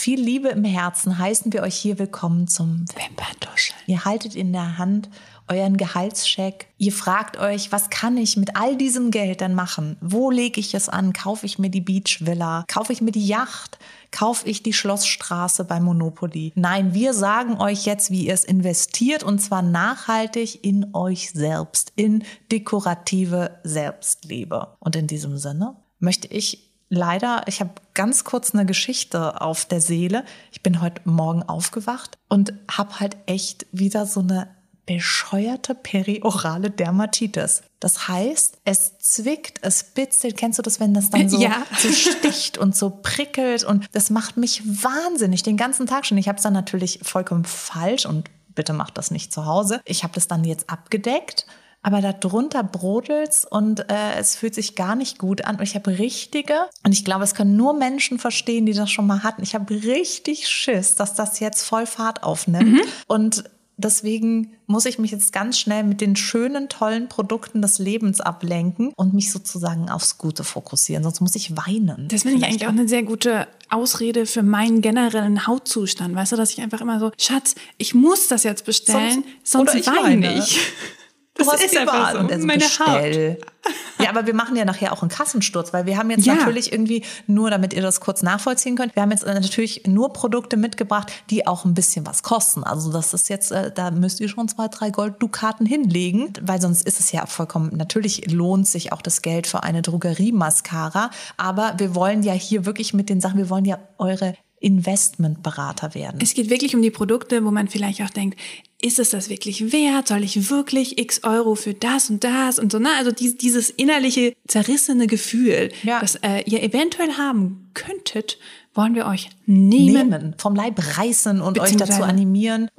Viel Liebe im Herzen heißen wir euch hier willkommen zum Wimperntuscheln. Ihr haltet in der Hand euren Gehaltscheck. Ihr fragt euch, was kann ich mit all diesem Geld denn machen? Wo lege ich es an? Kaufe ich mir die Beachvilla? Kaufe ich mir die Yacht? Kaufe ich die Schlossstraße bei Monopoly? Nein, wir sagen euch jetzt, wie ihr es investiert und zwar nachhaltig in euch selbst, in dekorative Selbstliebe. Und in diesem Sinne möchte ich leider, ich habe ganz kurz eine Geschichte auf der Seele. Ich bin heute Morgen aufgewacht und habe halt echt wieder so eine bescheuerte periorale Dermatitis. Das heißt, es zwickt, es bitzelt. Kennst du das, wenn das dann so, ja. so sticht und so prickelt? Und das macht mich wahnsinnig den ganzen Tag schon. Ich habe es dann natürlich vollkommen falsch und bitte macht das nicht zu Hause. Ich habe das dann jetzt abgedeckt aber darunter brodelt's und äh, es fühlt sich gar nicht gut an. Und ich habe richtige, und ich glaube, es können nur Menschen verstehen, die das schon mal hatten. Ich habe richtig Schiss, dass das jetzt voll Fahrt aufnimmt. Mhm. Und deswegen muss ich mich jetzt ganz schnell mit den schönen, tollen Produkten des Lebens ablenken und mich sozusagen aufs Gute fokussieren. Sonst muss ich weinen. Das finde ich eigentlich auch eine sehr gute Ausrede für meinen generellen Hautzustand. Weißt du, dass ich einfach immer so, Schatz, ich muss das jetzt bestellen, sonst, sonst ich weine ich. Du das hast ist überall so. und also meine bestell. Haut. Ja, aber wir machen ja nachher auch einen Kassensturz, weil wir haben jetzt ja. natürlich irgendwie nur, damit ihr das kurz nachvollziehen könnt, wir haben jetzt natürlich nur Produkte mitgebracht, die auch ein bisschen was kosten. Also das ist jetzt, äh, da müsst ihr schon zwei, drei Golddukaten hinlegen, weil sonst ist es ja vollkommen, natürlich lohnt sich auch das Geld für eine Drogerie-Mascara, aber wir wollen ja hier wirklich mit den Sachen, wir wollen ja eure Investmentberater werden. Es geht wirklich um die Produkte, wo man vielleicht auch denkt, ist es das wirklich wert? Soll ich wirklich x Euro für das und das und so? Ne? Also dieses innerliche zerrissene Gefühl, ja. das äh, ihr eventuell haben könntet, wollen wir euch nehmen. nehmen vom Leib reißen und euch dazu animieren.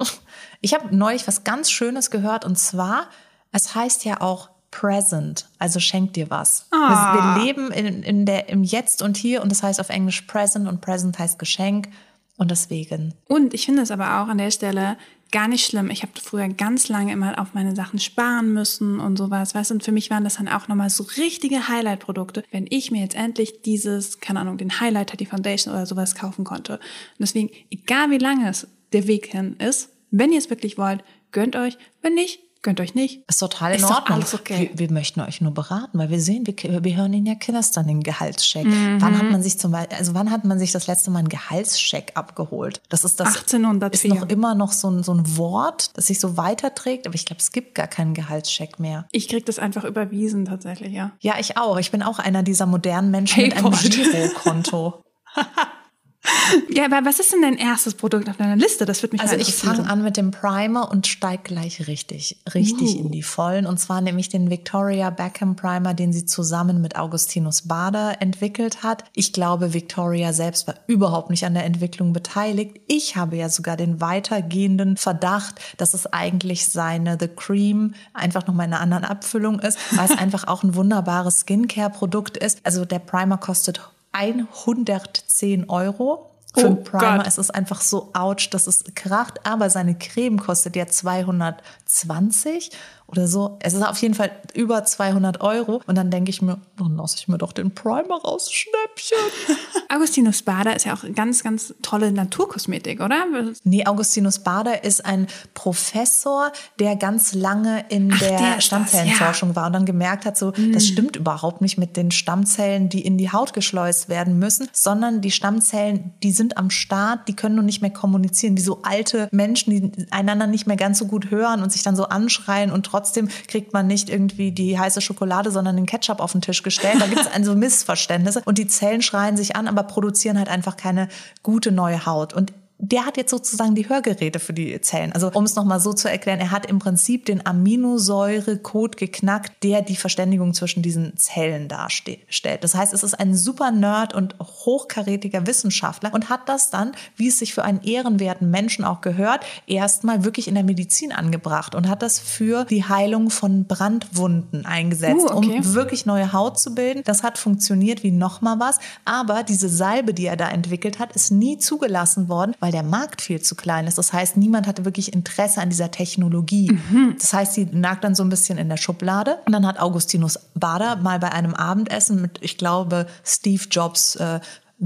Ich habe neulich was ganz Schönes gehört und zwar, es heißt ja auch present, also schenk dir was. Ah. Wir, leben in, in der, im Jetzt und Hier und das heißt auf Englisch present und present heißt Geschenk und deswegen. Und ich finde es aber auch an der Stelle gar nicht schlimm. Ich habe früher ganz lange immer auf meine Sachen sparen müssen und sowas, weißt du, und für mich waren das dann auch nochmal so richtige Highlight-Produkte, wenn ich mir jetzt endlich dieses, keine Ahnung, den Highlighter, die Foundation oder sowas kaufen konnte. Und deswegen, egal wie lange es der Weg hin ist, wenn ihr es wirklich wollt, gönnt euch, wenn nicht, Gönnt euch nicht. Ist total in ist Ordnung. alles okay. Wir, wir, möchten euch nur beraten, weil wir sehen, wir, wir hören Ihnen ja Kinders den Gehaltscheck. Mhm. Wann hat man sich zum Beispiel, also wann hat man sich das letzte Mal einen Gehaltscheck abgeholt? Das ist das 1804. ist noch immer noch so ein, so ein Wort, das sich so weiterträgt, aber ich glaube, es gibt gar keinen Gehaltscheck mehr. Ich krieg das einfach überwiesen tatsächlich, ja. Ja, ich auch. Ich bin auch einer dieser modernen Menschen Paypal. mit einem Girokonto. Ja, aber was ist denn dein erstes Produkt auf deiner Liste? Das wird mich Also ich fange an mit dem Primer und steige gleich richtig, richtig uh. in die Vollen. Und zwar nämlich den Victoria Beckham Primer, den sie zusammen mit Augustinus Bader entwickelt hat. Ich glaube, Victoria selbst war überhaupt nicht an der Entwicklung beteiligt. Ich habe ja sogar den weitergehenden Verdacht, dass es eigentlich seine The Cream einfach nochmal in einer anderen Abfüllung ist, weil es einfach auch ein wunderbares Skincare-Produkt ist. Also der Primer kostet 110 Euro. Für oh Primer Gott. ist es einfach so ouch, dass es kracht, aber seine Creme kostet ja 220 oder so. Es ist auf jeden Fall über 200 Euro. Und dann denke ich mir, dann lasse ich mir doch den Primer raus, Schnäppchen. Augustinus Bader ist ja auch ganz, ganz tolle Naturkosmetik, oder? Nee, Augustinus Bader ist ein Professor, der ganz lange in Ach, der Stammzellenforschung ja. war und dann gemerkt hat, so, mm. das stimmt überhaupt nicht mit den Stammzellen, die in die Haut geschleust werden müssen, sondern die Stammzellen, die sind am Start, die können nur nicht mehr kommunizieren. Die so alte Menschen, die einander nicht mehr ganz so gut hören und sich dann so anschreien und trotzdem trotzdem kriegt man nicht irgendwie die heiße Schokolade, sondern den Ketchup auf den Tisch gestellt. Da gibt es also Missverständnisse und die Zellen schreien sich an, aber produzieren halt einfach keine gute neue Haut. Und der hat jetzt sozusagen die Hörgeräte für die Zellen. Also um es nochmal so zu erklären, er hat im Prinzip den Aminosäurecode geknackt, der die Verständigung zwischen diesen Zellen darstellt. Das heißt, es ist ein super Nerd und hochkarätiger Wissenschaftler und hat das dann, wie es sich für einen ehrenwerten Menschen auch gehört, erstmal wirklich in der Medizin angebracht und hat das für die Heilung von Brandwunden eingesetzt, uh, okay. um wirklich neue Haut zu bilden. Das hat funktioniert wie nochmal was. Aber diese Salbe, die er da entwickelt hat, ist nie zugelassen worden, weil der Markt viel zu klein ist. Das heißt, niemand hatte wirklich Interesse an dieser Technologie. Mhm. Das heißt, sie lag dann so ein bisschen in der Schublade. Und dann hat Augustinus Bader mal bei einem Abendessen mit, ich glaube, Steve Jobs äh,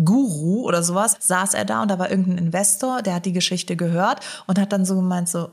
Guru oder sowas, saß er da und da war irgendein Investor, der hat die Geschichte gehört und hat dann so gemeint so,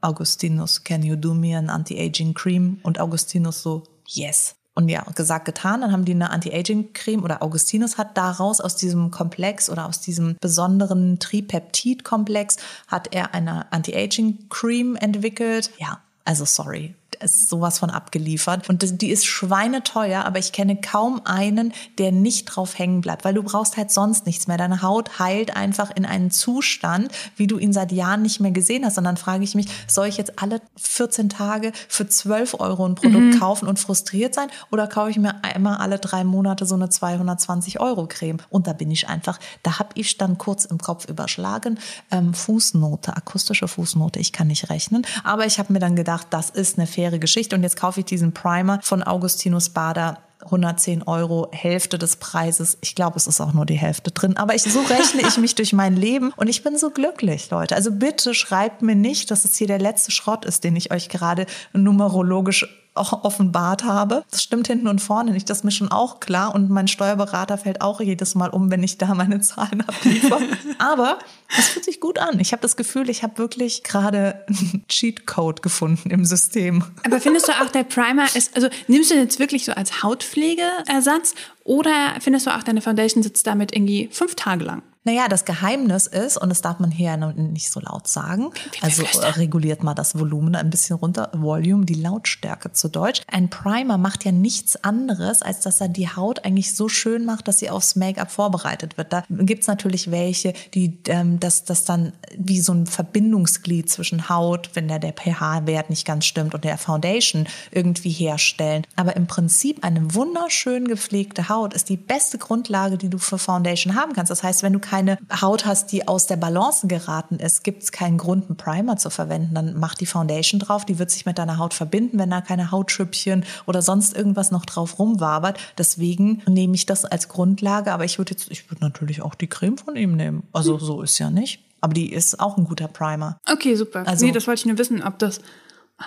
Augustinus, can you do me an anti-aging cream? Und Augustinus so, yes. Und ja, gesagt, getan. Dann haben die eine Anti-Aging-Creme oder Augustinus hat daraus aus diesem Komplex oder aus diesem besonderen Tripeptid-Komplex hat er eine Anti-Aging-Creme entwickelt. Ja, also sorry, ist sowas von abgeliefert. Und die ist schweineteuer, aber ich kenne kaum einen, der nicht drauf hängen bleibt, weil du brauchst halt sonst nichts mehr. Deine Haut heilt einfach in einen Zustand, wie du ihn seit Jahren nicht mehr gesehen hast. Und dann frage ich mich, soll ich jetzt alle 14 Tage für 12 Euro ein Produkt mhm. kaufen und frustriert sein? Oder kaufe ich mir einmal alle drei Monate so eine 220 Euro Creme? Und da bin ich einfach, da habe ich dann kurz im Kopf überschlagen, ähm, Fußnote, akustische Fußnote, ich kann nicht rechnen. Aber ich habe mir dann gedacht, das ist eine faire Geschichte. Und jetzt kaufe ich diesen Primer von Augustinus Bader 110 Euro, Hälfte des Preises. Ich glaube, es ist auch nur die Hälfte drin. Aber ich, so rechne ich mich durch mein Leben und ich bin so glücklich, Leute. Also bitte schreibt mir nicht, dass es hier der letzte Schrott ist, den ich euch gerade numerologisch auch offenbart habe. Das stimmt hinten und vorne nicht, das ist mir schon auch klar. Und mein Steuerberater fällt auch jedes Mal um, wenn ich da meine Zahlen abliefere. Aber es fühlt sich gut an. Ich habe das Gefühl, ich habe wirklich gerade einen Cheatcode gefunden im System. Aber findest du auch, der Primer ist, also nimmst du den jetzt wirklich so als Hautpflegeersatz oder findest du auch, deine Foundation sitzt damit irgendwie fünf Tage lang? Naja, das Geheimnis ist, und das darf man hier nicht so laut sagen, also reguliert mal das Volumen ein bisschen runter, Volume, die Lautstärke zu Deutsch. Ein Primer macht ja nichts anderes, als dass er die Haut eigentlich so schön macht, dass sie aufs Make-up vorbereitet wird. Da gibt's natürlich welche, die ähm, das, das dann wie so ein Verbindungsglied zwischen Haut, wenn der, der pH-Wert nicht ganz stimmt, und der Foundation irgendwie herstellen. Aber im Prinzip eine wunderschön gepflegte Haut ist die beste Grundlage, die du für Foundation haben kannst. Das heißt, wenn du keine Haut hast, die aus der Balance geraten ist, gibt es keinen Grund, einen Primer zu verwenden. Dann mach die Foundation drauf, die wird sich mit deiner Haut verbinden, wenn da keine Hautschüppchen oder sonst irgendwas noch drauf rumwabert. Deswegen nehme ich das als Grundlage, aber ich würde jetzt, ich würde natürlich auch die Creme von ihm nehmen. Also so ist ja nicht. Aber die ist auch ein guter Primer. Okay, super. Also, nee, das wollte ich nur wissen, ob das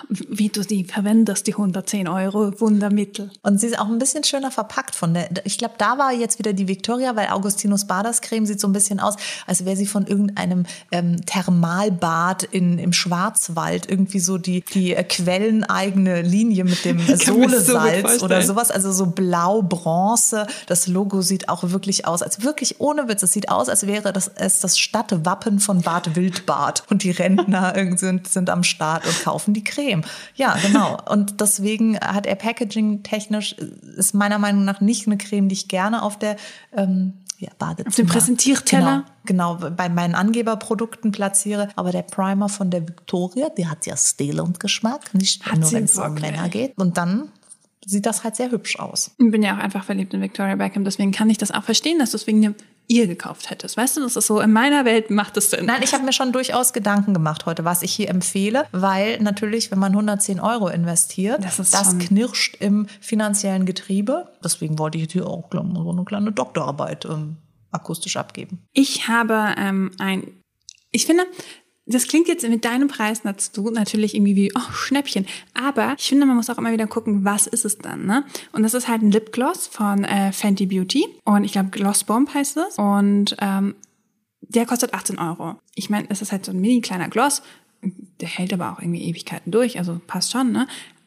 wie du sie verwendest, die 110 Euro Wundermittel. Und sie ist auch ein bisschen schöner verpackt von der, ich glaube, da war jetzt wieder die Victoria, weil Augustinus Baders Creme sieht so ein bisschen aus, als wäre sie von irgendeinem ähm, Thermalbad in, im Schwarzwald, irgendwie so die, die äh, quelleneigene Linie mit dem Sohlesalz so oder sowas, also so blau-bronze. Das Logo sieht auch wirklich aus, als wirklich ohne Witz, es sieht aus, als wäre das, es das Stadtwappen von Bad Wildbad und die Rentner sind, sind am Start und kaufen die Creme. Creme. Ja, genau. Und deswegen hat er Packaging technisch, ist meiner Meinung nach nicht eine Creme, die ich gerne auf der ähm, ja, Badezimmer. Auf dem Präsentierteller? Genau, genau, bei meinen Angeberprodukten platziere. Aber der Primer von der Victoria, der hat ja Stil und Geschmack, nicht hat nur wenn es um Männer geht. Und dann sieht das halt sehr hübsch aus. Ich bin ja auch einfach verliebt in Victoria Beckham, deswegen kann ich das auch verstehen, dass du es wegen ihr gekauft hättest. Weißt du, das ist so, in meiner Welt macht es Sinn. Nein, ich habe mir schon durchaus Gedanken gemacht heute, was ich hier empfehle, weil natürlich, wenn man 110 Euro investiert, das, das knirscht im finanziellen Getriebe. Deswegen wollte ich hier auch so eine kleine Doktorarbeit ähm, akustisch abgeben. Ich habe ähm, ein, ich finde, das klingt jetzt mit deinem Preis natürlich irgendwie wie, oh, Schnäppchen. Aber ich finde, man muss auch immer wieder gucken, was ist es dann, ne? Und das ist halt ein Lipgloss von äh, Fenty Beauty. Und ich glaube, Gloss Bomb heißt es. Und ähm, der kostet 18 Euro. Ich meine, es ist halt so ein mini kleiner Gloss. Der hält aber auch irgendwie Ewigkeiten durch, also passt schon, ne?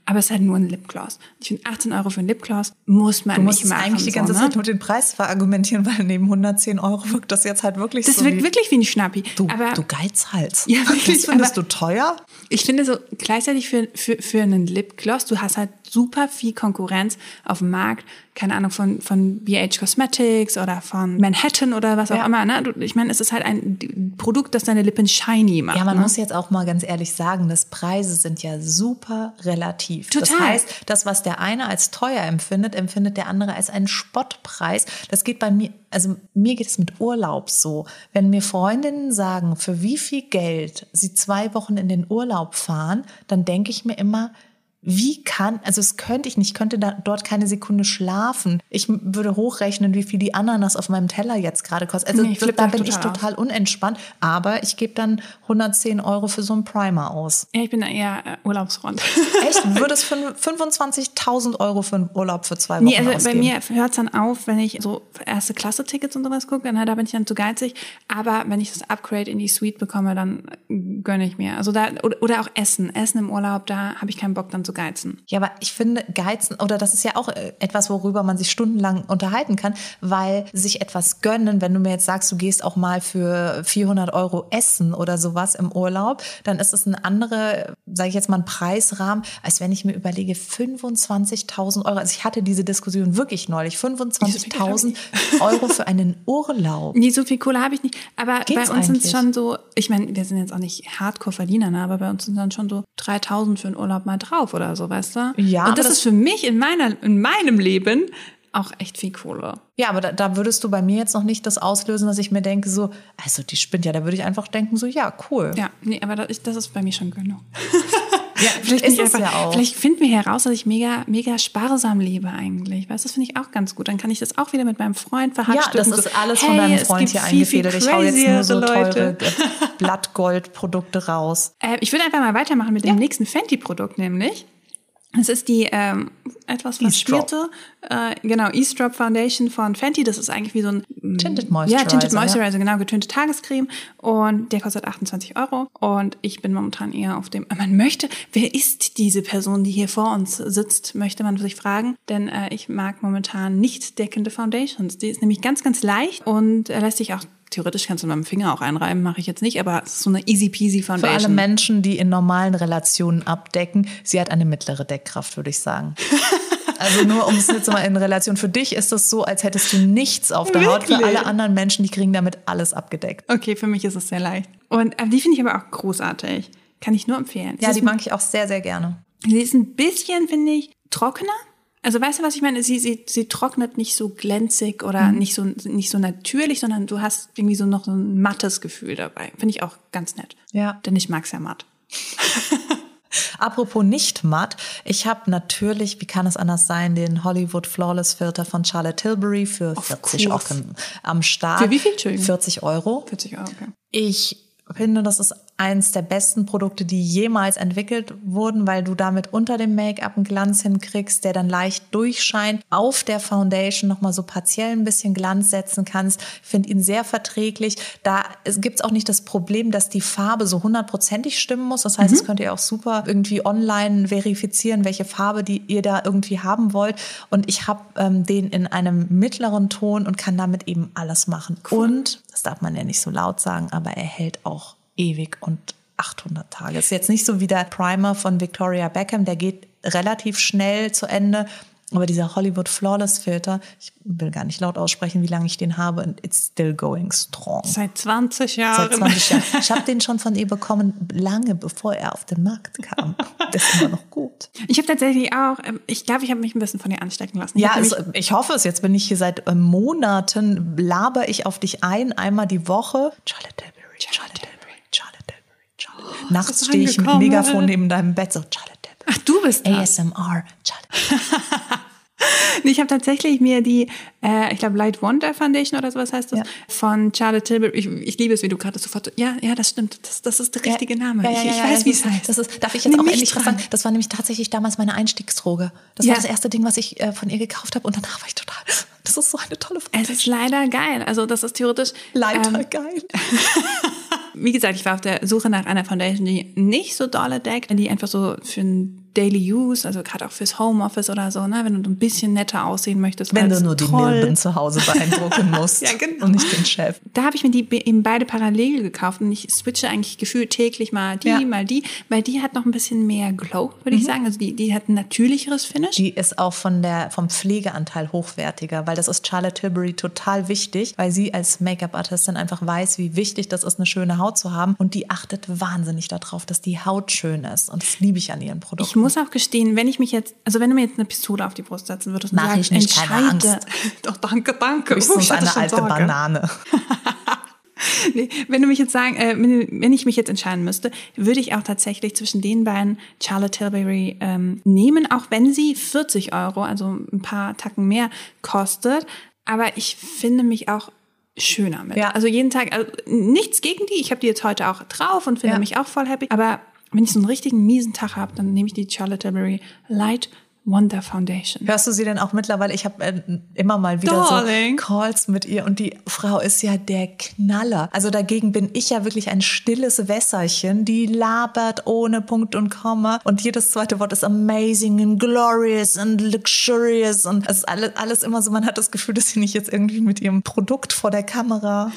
Aber es ist halt nur ein Lipgloss. Ich finde 18 Euro für ein Lipgloss muss man du musst nicht machen. eigentlich die ganze so, ne? Zeit nur den Preis verargumentieren, weil neben 110 Euro wirkt das jetzt halt wirklich das so. Das wirkt wirklich wie ein Schnappi. Du, aber, du Geizhals. Ja, wirklich. Das findest du teuer? Ich finde so gleichzeitig für, für, für einen Lipgloss, du hast halt super viel Konkurrenz auf dem Markt keine Ahnung, von, von BH Cosmetics oder von Manhattan oder was auch ja. immer. Ne? Ich meine, es ist halt ein Produkt, das deine Lippen shiny macht. Ja, man ne? muss jetzt auch mal ganz ehrlich sagen, dass Preise sind ja super relativ. Total. Das heißt, das, was der eine als teuer empfindet, empfindet der andere als einen Spottpreis. Das geht bei mir, also mir geht es mit Urlaub so. Wenn mir Freundinnen sagen, für wie viel Geld sie zwei Wochen in den Urlaub fahren, dann denke ich mir immer, Wie kann, also es könnte ich nicht, ich könnte da, dort keine Sekunde schlafen. Ich würde hochrechnen, wie viel die Ananas auf meinem Teller jetzt gerade kostet. Also Nee, da bin ich total total unentspannt. Aber ich gebe dann 110 Euro für so einen Primer aus. Ja, ich bin da eher äh, Urlaubsfreund. Echt? Du würdest fün- 25.000 Euro für einen Urlaub für zwei Wochen Nee, also bei ausgeben? mir hört es dann auf, wenn ich so erste Klasse-Tickets und sowas gucke, na, da bin ich dann zu geizig. Aber wenn ich das Upgrade in die Suite bekomme, dann gönne ich mir. Also da, oder, oder auch Essen. Essen im Urlaub, da habe ich keinen Bock dann zu geizen. Ja, aber ich finde Geizen, oder das ist ja auch äh, etwas, worüber man sich stundenlang unterhalten kann, weil sich etwas gönnen, wenn du mir jetzt sagst, du gehst auch mal für 400 Euro essen oder sowas im Urlaub, dann ist es ein anderer, sage ich jetzt mal, ein Preisrahmen, als wenn ich mir überlege, 25.000 Euro. Also ich hatte diese Diskussion wirklich neulich, 25.000 Euro für einen Urlaub. Nee, so viel Kohle habe ich nicht. Aber Geht's bei uns sind es schon so, ich meine, wir sind jetzt auch nicht Hardcore-Verdiener, ne, aber bei uns sind dann schon so 3000 für einen Urlaub mal drauf oder so, weißt du? Ja, Und das, das- ist für mich in meiner, in meinem Leben auch echt viel Kohle. Ja, aber da, da würdest du bei mir jetzt noch nicht das auslösen, dass ich mir denke, so, also die spinnt ja, da würde ich einfach denken, so, ja, cool. Ja, nee, aber das das ist bei mir schon genug. Ja, Vielleicht, ist es ja auch. vielleicht finden wir heraus, dass ich mega, mega sparsam lebe eigentlich. Weißt du, das finde ich auch ganz gut. Dann kann ich das auch wieder mit meinem Freund Ja, verhackstücken. das ist so, alles hey, von deinem es Freund hier eingefädelt. Ich hau jetzt nur so teure Leute. äh, Blattgoldprodukte raus. Äh, ich würde einfach mal weitermachen mit dem nächsten Fenty-Produkt, nämlich. Es ist die ähm, etwas verspierte, äh, genau, Eastrop Foundation von Fenty. Das ist eigentlich wie so ein mm, Tinted Ja, Tinted Moisturizer, Moisturizer, genau, getönte Tagescreme. Und der kostet 28 Euro. Und ich bin momentan eher auf dem. Man möchte, wer ist diese Person, die hier vor uns sitzt, möchte man sich fragen. Denn äh, ich mag momentan nicht deckende Foundations. Die ist nämlich ganz, ganz leicht und äh, lässt sich auch. Theoretisch kannst du mit dem Finger auch einreiben, mache ich jetzt nicht, aber es ist so eine easy peasy Für Foundation. alle Menschen, die in normalen Relationen abdecken, sie hat eine mittlere Deckkraft, würde ich sagen. Also nur um es jetzt mal in Relation. Für dich ist es so, als hättest du nichts auf der Haut. Für Wirklich? alle anderen Menschen, die kriegen damit alles abgedeckt. Okay, für mich ist es sehr leicht. Und äh, die finde ich aber auch großartig. Kann ich nur empfehlen. Ja, die mag ich auch sehr, sehr gerne. sie ist ein bisschen, finde ich, trockener. Also weißt du, was ich meine? Sie, sie, sie trocknet nicht so glänzig oder nicht, so, nicht so natürlich, sondern du hast irgendwie so noch so ein mattes Gefühl dabei. Finde ich auch ganz nett. Ja. Denn ich mag's ja matt. Apropos nicht matt, ich habe natürlich, wie kann es anders sein, den Hollywood Flawless Filter von Charlotte Tilbury für 40 course. Ocken am Start. Für wie viel, Entschuldigung? 40 Euro. 40 Euro, okay. Ich finde, das ist eins der besten Produkte, die jemals entwickelt wurden, weil du damit unter dem Make-up einen Glanz hinkriegst, der dann leicht durchscheint, auf der Foundation nochmal so partiell ein bisschen Glanz setzen kannst. Ich finde ihn sehr verträglich. Da gibt es auch nicht das Problem, dass die Farbe so hundertprozentig stimmen muss. Das heißt, das könnt ihr auch super irgendwie online verifizieren, welche Farbe die ihr da irgendwie haben wollt. Und ich habe ähm, den in einem mittleren Ton und kann damit eben alles machen. Und, das darf man ja nicht so laut sagen, aber er hält auch ewig und 800 Tage. Ist jetzt nicht so wie der Primer von Victoria Beckham, der geht relativ schnell zu Ende. Aber dieser Hollywood Flawless Filter, ich will gar nicht laut aussprechen, wie lange ich den habe, und it's still going strong. Seit 20 Jahren. Seit 20 Jahren. Ich habe den schon von ihr bekommen, lange bevor er auf den Markt kam. Das ist immer noch gut. Ich habe tatsächlich auch, ähm, ich glaube, ich habe mich ein bisschen von ihr anstecken lassen. Ich Ja, nämlich- ich hoffe es. Jetzt bin ich hier seit äh, Monaten, laber ich auf dich ein, einmal die Woche. Charlotte Tilbury, Charlotte Tilbury. Nachts stehe ich mit. Megafon neben deinem Bett, so Charlotte Tilbury. Ach, du bist da. ASMR, Charlotte. Nee, Ich habe tatsächlich mir die, äh, ich glaube, Light Wonder Foundation oder sowas heißt das, Ja. von Charlotte Tilbury. Ich, ich liebe es, wie du gerade sofort. Ja, ja, das stimmt. Das, das ist der richtige Name. Ja, ja, ich ja, ich ja, weiß, das wie es heißt. Das ist, darf ich jetzt Nimm auch endlich was sagen? Das war nämlich tatsächlich damals meine Einstiegsdroge. Das Ja. war das erste Ding, was ich äh, von ihr gekauft habe und danach war ich total, das ist so eine tolle Es Foundation. ist leider geil. Also das ist theoretisch. Leider ähm, geil. wie gesagt, ich war auf der Suche nach einer Foundation, die nicht so dolle deckt, die einfach so für ein Daily Use, also gerade auch fürs Homeoffice oder so, ne, wenn du ein bisschen netter aussehen möchtest. Wenn du nur die Troll. Milben zu Hause beeindrucken musst Ja, genau. und nicht den Chef. Da habe ich mir die be- eben beide parallel gekauft und ich switche eigentlich gefühlt täglich mal die, Ja. mal die, weil die hat noch ein bisschen mehr Glow, würde ich sagen. Also die, die hat ein natürlicheres Finish. Die ist auch von der, vom Pflegeanteil hochwertiger, weil das ist Charlotte Tilbury total wichtig, weil sie als Make-up-Artistin einfach weiß, wie wichtig das ist, eine schöne Haut zu haben. Und die achtet wahnsinnig darauf, dass die Haut schön ist. Und das liebe ich an ihren Produkten. Ich muss auch gestehen, wenn ich mich jetzt, also wenn du mir jetzt eine Pistole auf die Brust setzen würdest und Mach sagst, ich nicht, keine entscheide, Angst. doch danke, danke. Höchstens hatte eine alte Sorge. Banane. nee, wenn du mich jetzt sagen, äh, wenn ich mich jetzt entscheiden müsste, würde ich auch tatsächlich zwischen den beiden Charlotte Tilbury ähm, nehmen, auch wenn sie 40 Euro, also ein paar Tacken mehr kostet. Aber ich finde mich auch schöner mit. Ja. Also jeden Tag, also nichts gegen die. Ich habe die jetzt heute auch drauf und finde ja. mich auch voll happy. Aber wenn ich so einen richtigen miesen Tag habe, dann nehme ich die Charlotte Tilbury Light Wonder Foundation. Hörst du sie denn auch mittlerweile? Ich habe äh, immer mal wieder Darling. so Calls mit ihr und die Frau ist ja der Knaller. Also dagegen bin ich ja wirklich ein stilles Wässerchen, die labert ohne Punkt und Komma und jedes zweite Wort ist amazing and glorious and luxurious und es ist alles, alles immer so, man hat das Gefühl, dass sie nicht jetzt irgendwie mit ihrem Produkt vor der Kamera.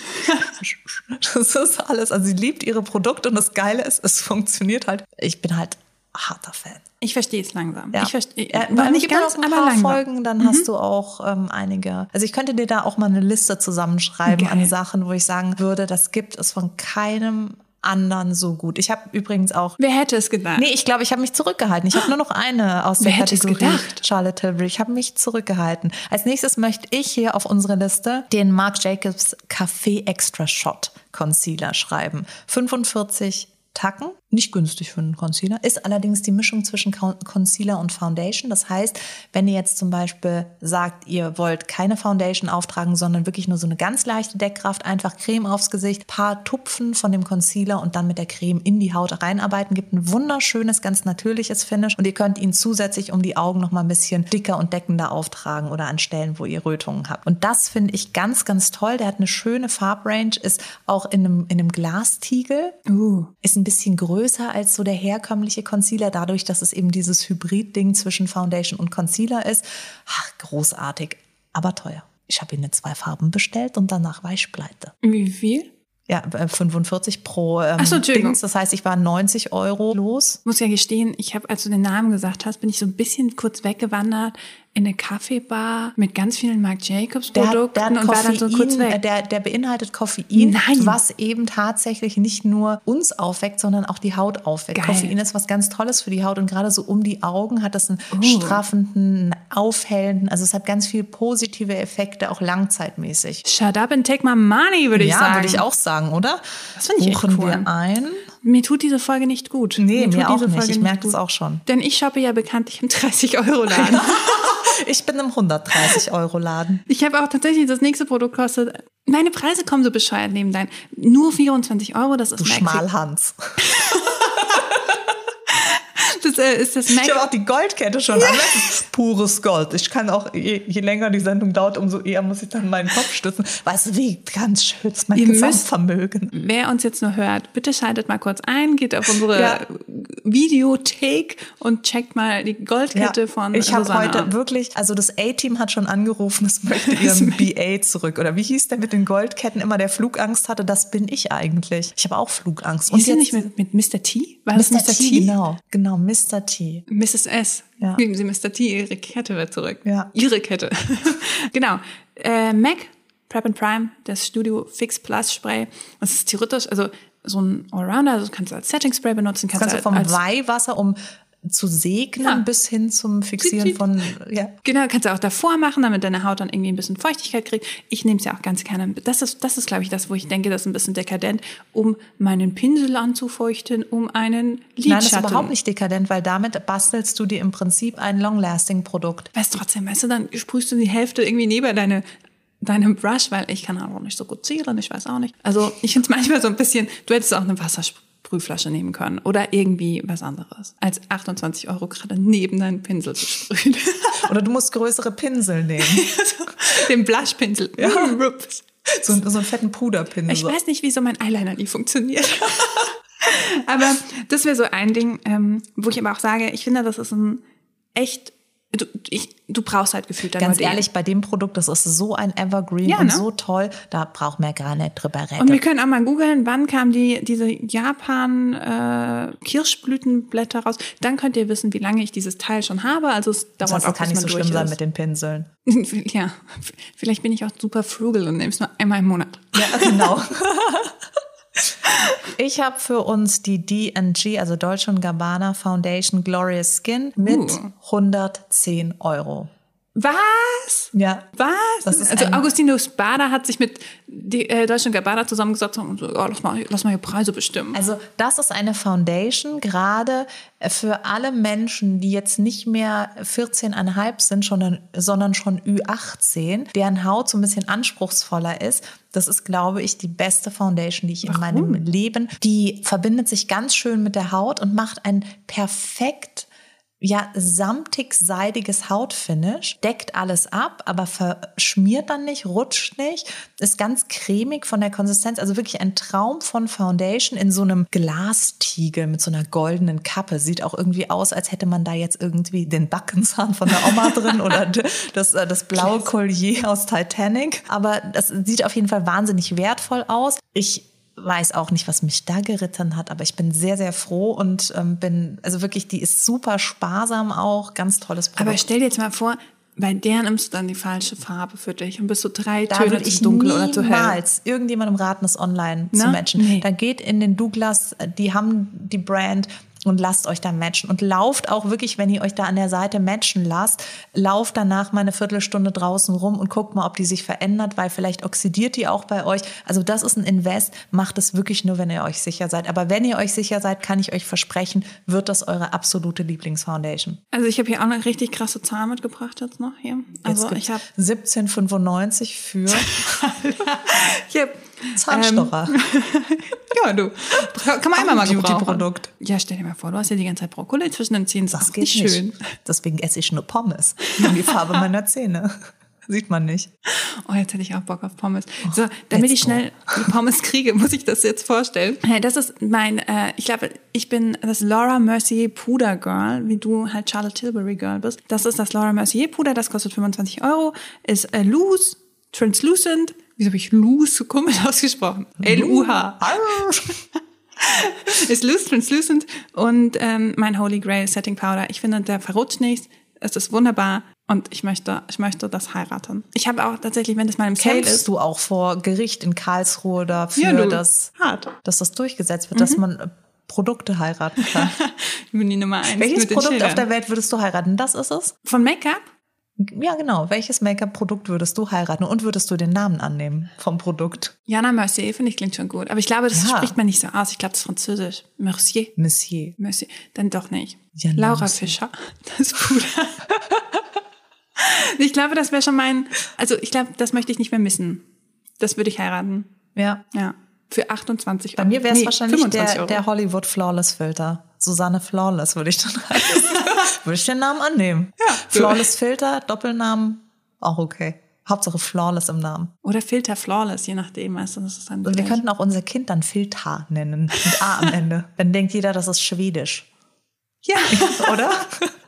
das ist alles, also sie liebt ihre Produkte und das Geile ist, es funktioniert halt. Ich bin halt harter Fan. Ich verstehe es langsam. Ja. Ich verstehe ja, noch nicht ganz, ein aber langsam. Folgen, dann mhm. hast du auch ähm, einige. Also ich könnte dir da auch mal eine Liste zusammenschreiben Geil. an Sachen, wo ich sagen würde, das gibt es von keinem anderen so gut. Ich habe übrigens auch. Wer hätte es gedacht? Nee, ich glaube, ich habe mich zurückgehalten. Ich habe nur noch eine aus der Wer Kategorie Charlotte Tilbury. Ich habe mich zurückgehalten. Als nächstes möchte ich hier auf unsere Liste den Marc Jacobs Café Extra Shot Concealer schreiben. 45 Tacken. Nicht günstig für einen Concealer. Ist allerdings die Mischung zwischen Concealer und Foundation. Das heißt, wenn ihr jetzt zum Beispiel sagt, ihr wollt keine Foundation auftragen, sondern wirklich nur so eine ganz leichte Deckkraft, einfach Creme aufs Gesicht, paar Tupfen von dem Concealer und dann mit der Creme in die Haut reinarbeiten, gibt ein wunderschönes, ganz natürliches Finish und ihr könnt ihn zusätzlich um die Augen noch mal ein bisschen dicker und deckender auftragen oder an Stellen, wo ihr Rötungen habt. Und das finde ich ganz, ganz toll. Der hat eine schöne Farbrange, ist auch in einem, in einem Glastiegel, uh. ist ein bisschen größer größer als so der herkömmliche Concealer, dadurch, dass es eben dieses Hybrid-Ding zwischen Foundation und Concealer ist. Ach, großartig, aber teuer. Ich habe ihn in zwei Farben bestellt und danach war ich pleite. Wie viel? Ja, 45 äh, pro ähm, Ach so, Dings. Das heißt, ich war 90 Euro los. Muss ja gestehen, ich habe, als du den Namen gesagt hast, bin ich so ein bisschen kurz weggewandert in eine Kaffeebar mit ganz vielen Marc Jacobs Produkten der, der und Koffein, war dann so kurz weg. Der, der beinhaltet Koffein, Nein. was eben tatsächlich nicht nur uns aufweckt, sondern auch die Haut aufweckt. Geil. Koffein ist was ganz Tolles für die Haut und gerade so um die Augen hat es einen uh. straffenden, aufhellenden, also es hat ganz viele positive Effekte, auch langzeitmäßig. Shut up and take my money, würde ich ja, sagen. Ja, würde ich auch sagen, oder? Das finde ich Buchen echt cool. wir ein. Mir tut diese Folge nicht gut. Nee, mir, mir auch nicht. ich merke das auch schon. Denn ich shoppe ja bekanntlich im 30-Euro-Laden. ich bin im 130-Euro-Laden. Ich habe auch tatsächlich, das nächste Produkt kostet, meine Preise kommen so bescheuert neben dein. Nur 24 Euro, das ist Du Schmalhans. Das äh, ist das Mac. Ich habe auch die Goldkette schon ja. an. Pures Gold. Ich kann auch, je, je, länger die Sendung dauert, umso eher muss ich dann meinen Kopf stützen. Weißt du, wie ganz schön ist mein Ihr Gesamtvermögen. Müsst, wer uns jetzt nur hört, bitte schaltet mal kurz ein, geht auf unsere ja. Videothek und checkt mal die Goldkette ja. von Ich habe heute wirklich, also das A-Team hat schon angerufen, es möchte ihren BA zurück. Oder wie hieß der mit den Goldketten immer, der Flugangst hatte? Das bin ich eigentlich. Ich habe auch Flugangst. Und jetzt nicht mit, mit Mr. T? War Mr. Mr. T? Genau, genau, Mr. T. Mrs. S. Ja. Geben Sie Mr. T, Ihre Kette wird zurück. Ja. Ihre Kette. genau. Äh, MAC, Prep and Prime, das Studio Fix Plus Spray. Das ist theoretisch, also so ein Allrounder, also kannst du als Setting Spray benutzen. Kannst, kannst du vom Weihwasser, um zu segnen ja. bis hin zum Fixieren von ja genau kannst du auch davor machen damit deine Haut dann irgendwie ein bisschen Feuchtigkeit kriegt ich nehme es ja auch ganz gerne das ist das ist glaube ich das wo ich denke das ist ein bisschen dekadent um meinen Pinsel anzufeuchten um einen Lidschatten Nein das ist überhaupt nicht dekadent weil damit bastelst du dir im Prinzip ein long-lasting Produkt weißt trotzdem weißt du dann sprühst du die Hälfte irgendwie neben deine deinem Brush, weil ich kann auch nicht so gut zieren, ich weiß auch nicht. Also ich finde es manchmal so ein bisschen, du hättest auch eine Wasserspray Sprühflasche nehmen können oder irgendwie was anderes, als 28 Euro gerade neben deinen Pinsel zu sprühen. oder du musst größere Pinsel nehmen. Den Blushpinsel. Ja. So, so einen fetten Puderpinsel. Ich weiß nicht, wieso mein Eyeliner nie funktioniert. aber das wäre so ein Ding, ähm, wo ich aber auch sage, ich finde, das ist ein echt Du, ich, du brauchst halt gefühlt Ganz ehrlich, bei dem Produkt, das ist so ein Evergreen ja, und ne? so toll, da braucht man gar nicht drüber reden. Und wir können auch mal googeln, wann kam die, diese Japan äh, Kirschblütenblätter raus. Dann könnt ihr wissen, wie lange ich dieses Teil schon habe. Also es dauert das heißt, auch, kann nicht so schlimm ist. sein mit den Pinseln. ja, vielleicht bin ich auch super frugal und nehme es nur einmal im Monat. Ja, genau. Ich habe für uns die DG, also Deutsche und Gabbana Foundation Glorious Skin mit uh. 110 Euro. Was? Ja. Was? Also Augustinus Bader hat sich mit die, äh, Deutschland Gabbana zusammengesetzt und so, oh, lass, mal, lass mal hier Preise bestimmen. Also das ist eine Foundation, gerade für alle Menschen, die jetzt nicht mehr 14,5 sind, schon, sondern schon Ü18, deren Haut so ein bisschen anspruchsvoller ist. Das ist, glaube ich, die beste Foundation, die ich in meinem Leben. Die verbindet sich ganz schön mit der Haut und macht ein perfekt ja, samtig-seidiges Hautfinish, deckt alles ab, aber verschmiert dann nicht, rutscht nicht, ist ganz cremig von der Konsistenz, also wirklich ein Traum von Foundation in so einem Glastiegel mit so einer goldenen Kappe. Sieht auch irgendwie aus, als hätte man da jetzt irgendwie den Backenzahn von der Oma drin oder das, äh, das blaue Collier aus Titanic. Aber das sieht auf jeden Fall wahnsinnig wertvoll aus. Ich weiß auch nicht, was mich da geritten hat, aber ich bin sehr, sehr froh und ähm, bin, also wirklich, die ist super sparsam auch, ganz tolles Produkt. Aber stell dir jetzt mal vor, bei der nimmst du dann die falsche Farbe für dich und bist so drei da Töne zu dunkel oder zu hell. niemals irgendjemandem raten, es online zu Ne? matchen. Nee. Da geht in den Douglas, die haben die Brand und lasst euch da matchen und lauft auch wirklich, wenn ihr euch da an der Seite matchen lasst, lauft danach mal eine Viertelstunde draußen rum und guckt mal, ob die sich verändert, weil vielleicht oxidiert die auch bei euch. Also das ist ein Invest, macht es wirklich nur, wenn ihr euch sicher seid. Aber wenn ihr euch sicher seid, kann ich euch versprechen, wird das eure absolute Lieblingsfoundation. Also ich habe hier auch eine richtig krasse Zahl mitgebracht jetzt noch hier. Also Jetzt ich habe 17,95 für hier Zahnstocher. ja du kann man einmal mal gebrauchen. Beauty-Produkt. Ja, stell dir mal vor, du hast ja die ganze Zeit Brokkoli zwischen den Zähnen. Das, Das ist geht nicht schön. Deswegen esse ich nur Pommes. Nimm die Farbe meiner Zähne. Sieht man nicht. Oh, jetzt hätte ich auch Bock auf Pommes. So, damit ich schnell die Pommes kriege, muss ich das jetzt vorstellen. Das ist mein, äh, ich glaube, ich bin das Laura Mercier Puder Girl, wie du halt Charlotte Tilbury Girl bist. Das ist das Laura Mercier Puder, das kostet 25 Euro, ist äh, loose, translucent. Wieso habe ich loose so komisch ausgesprochen? L-U-H. ist loose, translucent und ähm, mein Holy Grail Setting Powder. Ich finde, der verrutscht nicht. Es ist wunderbar und ich möchte, ich möchte das heiraten. Ich habe auch tatsächlich, wenn das mal im Kämpfst ist, du auch vor Gericht in Karlsruhe dafür, Ja, dass, hart. dass das durchgesetzt wird, dass man äh, Produkte heiraten kann? Ich bin die Nummer eins Welches Produkt auf der Welt würdest du heiraten? Das ist es? Von Make-up? Ja, genau. Welches Make-up-Produkt würdest du heiraten? Und würdest du den Namen annehmen vom Produkt? Jana Mercier, finde ich, klingt schon gut. Aber ich glaube, das Ja. spricht man nicht so aus. Ich glaube, das ist französisch. Mercier. Monsieur. Mercier. Dann doch nicht. Jana Laura Mercier. Fischer. Das Puder. ich glaube, das wäre schon mein, also ich glaube, das möchte ich nicht mehr missen. Das würde ich heiraten. Ja. Ja. Für 28 Euro. Bei mir wäre es Nee, wahrscheinlich 25 der, der Hollywood Flawless Filter. Susanne Flawless würde ich dann heißen. würde ich den Namen annehmen. Ja. Flawless Filter, Doppelnamen, auch okay. Hauptsache Flawless im Namen. Oder Filter Flawless, je nachdem. Also das ist dann Und wir könnten auch unser Kind dann Filter nennen. Mit A am Ende. Dann denkt jeder, das ist Schwedisch. ja. Oder?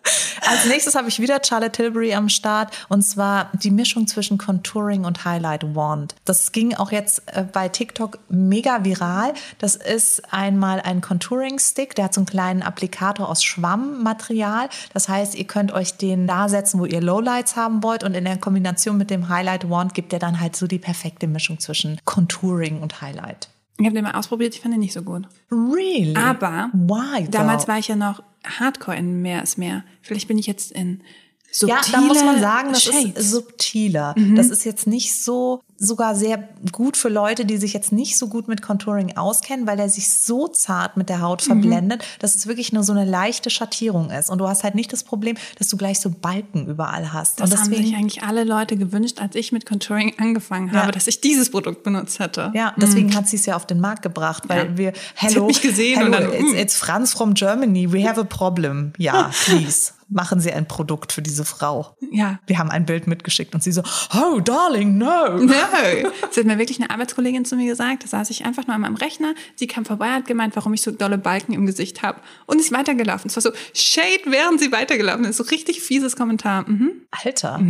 Als nächstes habe ich wieder Charlotte Tilbury am Start und zwar die Mischung zwischen Contouring und Highlight Wand. Das ging auch jetzt äh, bei TikTok mega viral. Das ist einmal ein Contouring Stick, der hat so einen kleinen Applikator aus Schwammmaterial. Das heißt, ihr könnt euch den da setzen, wo ihr Lowlights haben wollt und in der Kombination mit dem Highlight Wand gibt er dann halt so die perfekte Mischung zwischen Contouring und Highlight. Ich habe den mal ausprobiert, ich fand den nicht so gut. Really? Aber Why? damals war ich ja noch Hardcore in Mehr ist mehr. Vielleicht bin ich jetzt in subtile Ja, da muss man sagen, das Shades. ist subtiler. Mhm. Das ist jetzt nicht so, sogar sehr gut für Leute, die sich jetzt nicht so gut mit Contouring auskennen, weil der sich so zart mit der Haut Mhm. verblendet, dass es wirklich nur so eine leichte Schattierung ist. Und du hast halt nicht das Problem, dass du gleich so Balken überall hast. Das Und haben sich deswegen, eigentlich alle Leute gewünscht, als ich mit Contouring angefangen habe, Ja. dass ich dieses Produkt benutzt hätte. ja, deswegen hat sie es ja auf den Markt gebracht, weil Ja. wir, hello, mich gesehen hello, und dann, it's, mm. it's Franz from Germany, we have a problem. Ja, please, machen Sie ein Produkt für diese Frau. Ja. Wir haben ein Bild mitgeschickt und sie so, oh, darling, no. No. Das hat mir wirklich eine Arbeitskollegin zu mir gesagt. Da saß ich einfach nur an meinem Rechner. Sie kam vorbei, hat gemeint, warum ich so dolle Balken im Gesicht habe. Und ist weitergelaufen. Es war so Shade, während sie weitergelaufen ist. So richtig fieses Kommentar. Mhm. Alter.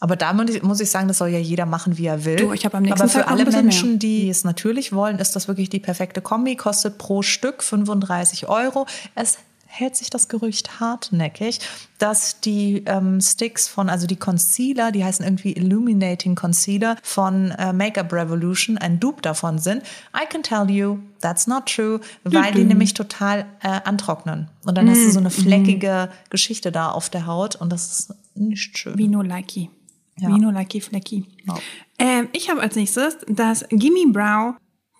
Aber da muss ich, sagen, das soll ja jeder machen, wie er will. Du, ich habe am nächsten Aber für Tag alle Menschen, mehr. die es natürlich wollen, ist das wirklich die perfekte Kombi. Kostet pro Stück 35 Euro. Es hält sich das Gerücht hartnäckig, dass die ähm, Sticks von, also die Concealer, die heißen irgendwie Illuminating Concealer von äh, Makeup Revolution, ein Dupe davon sind. I can tell you, that's not true, weil die nämlich total äh, antrocknen. Und dann hast du so eine fleckige Geschichte da auf der Haut und das ist nicht schön. Vino Lucky. Ja. Vino Lucky Flecky. Ja. Ähm, ich habe als nächstes das Gimme Brow.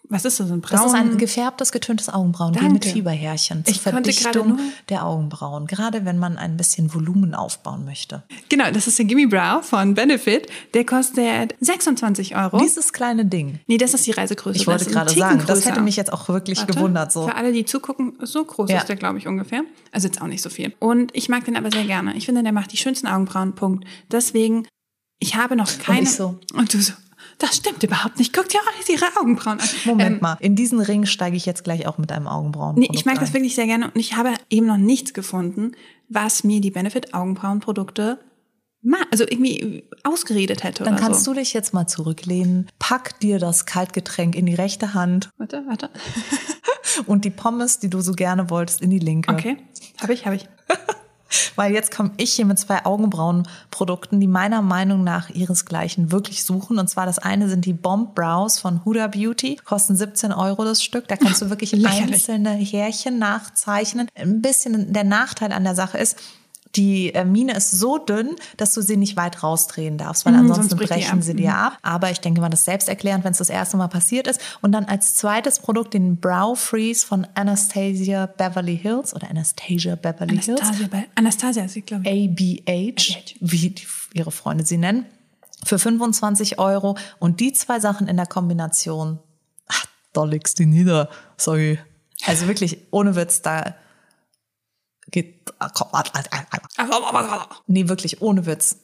Was ist das? Ein Braun? Das ist ein gefärbtes, getöntes Augenbrauengel mit. Fieberhärchen zur Ich Verdichtung der Augenbrauen. Gerade wenn man ein bisschen Volumen aufbauen möchte. Genau, das ist der Gimme Brow von Benefit. Der kostet 26 Euro. Dieses kleine Ding. nee, das ist die Reisegröße. Ich wollte gerade sagen, das hätte mich jetzt auch wirklich Warte, gewundert. So. Für alle, die zugucken, so groß Ja. ist der, glaube ich, ungefähr. Also jetzt auch nicht so viel. Und ich mag den aber sehr gerne. Ich finde, der macht die schönsten Augenbrauen. Punkt. Deswegen, ich habe noch keine. ich so. Und du so. Das stimmt überhaupt nicht. Guck dir auch ihre Augenbrauen an. Moment Ähm, mal, in diesen Ring steige ich jetzt gleich auch mit einem Augenbrauen. Nee, ich mag das wirklich sehr gerne und ich habe eben noch nichts gefunden, was mir die Benefit Augenbrauenprodukte also irgendwie ausgeredet hätte Dann kannst so. du dich jetzt mal zurücklehnen, pack dir das Kaltgetränk in die rechte Hand Warte, warte. und die Pommes, die du so gerne wolltest, in die linke. Okay, habe ich, habe ich. Weil jetzt komme ich hier mit zwei Augenbrauenprodukten, die meiner Meinung nach ihresgleichen wirklich suchen. Und zwar das eine sind die Bomb Brows von Huda Beauty, kosten 17 Euro das Stück. Da kannst du wirklich einzelne Härchen nachzeichnen. Ein bisschen der Nachteil an der Sache ist, die äh, Mine ist so dünn, dass du sie nicht weit rausdrehen darfst, weil Mhm, ansonsten brechen sie dir ab. Aber ich denke mal, das ist selbsterklärend, wenn es das erste Mal passiert ist. Und dann als zweites Produkt den Brow Freeze von Anastasia Beverly Hills oder Anastasia Beverly Hills. Anastasia, bei, Anastasia ist sie, glaube ich. ABH, wie die, ihre Freunde sie nennen, für 25 Euro. Und die zwei Sachen in der Kombination, ach, da legst du nieder, sorry. Also wirklich, ohne Witz, da geht, ah, komm, ah, ah, ah, ah. nee, wirklich, ohne Witz.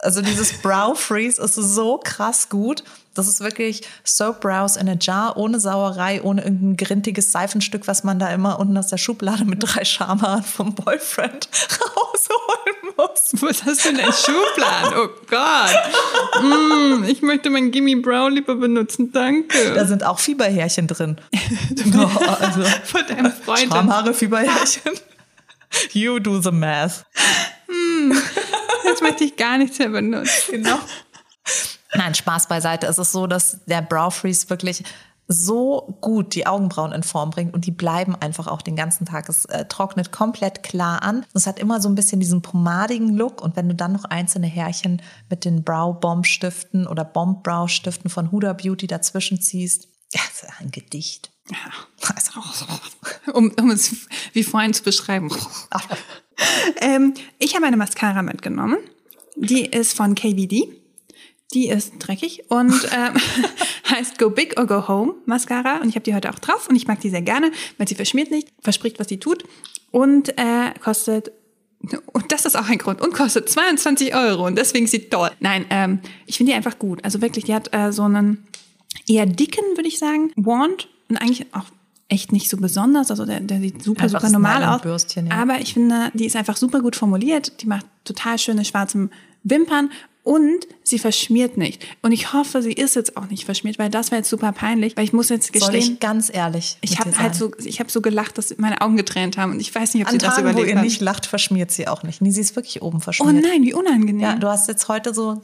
Also dieses Brow Freeze ist so krass gut. Das ist wirklich Soap Brows in a Jar, ohne Sauerei, ohne irgendein grintiges Seifenstück, was man da immer unten aus der Schublade mit drei Schamhaaren vom Boyfriend rausholen muss. Was hast du in der Schublade? Oh Gott. Mm, ich möchte mein Gimme Brow lieber benutzen, danke. Da sind auch Fieberhärchen drin. Ja, also, Von deinem Freund. Schamhaare, Fieberhärchen. You do the math. Jetzt möchte ich gar nichts mehr benutzen. Genau. Nein, Spaß beiseite. Es ist so, dass der Brow Freeze wirklich so gut die Augenbrauen in Form bringt und die bleiben einfach auch den ganzen Tag. Es äh, trocknet komplett klar an. Es hat immer so ein bisschen diesen pomadigen Look und wenn du dann noch einzelne Härchen mit den Brow Bomb Stiften oder Bomb Brow Stiften von Huda Beauty dazwischen ziehst, ja, das ist ein Gedicht. Also, Um, um es wie vorhin zu beschreiben. ähm, ich habe eine Mascara mitgenommen. Die ist von KVD. Die ist dreckig und ähm, heißt Go Big or Go Home Mascara. Und ich habe die heute auch drauf und ich mag die sehr gerne, weil sie verschmiert nicht, verspricht, was sie tut. Und äh, kostet, und das ist auch ein Grund, und kostet 22 Euro. Und deswegen ist sie toll. Nein, ähm, ich finde die einfach gut. Also wirklich, die hat äh, so einen eher dicken, würde ich sagen, Wand. Und eigentlich auch echt nicht so besonders. Also der, der sieht super, Einfach super normal aus. Nylonbürstchen, ja. Aber ich finde, die ist einfach super gut formuliert. Die macht total schöne schwarze Wimpern und sie verschmiert nicht. Und ich hoffe, sie ist jetzt auch nicht verschmiert, weil das wäre jetzt super peinlich, weil ich muss jetzt soll gestehen, ich ganz ehrlich ich habe halt so, ich habe so gelacht, dass meine Augen getränt haben und ich weiß nicht, ob sie An das Tagen, wo überlebt ihr hat. nicht lacht, verschmiert sie auch nicht. Nee, sie ist wirklich oben oh verschmiert. nein, wie unangenehm. Ja, du hast jetzt heute so.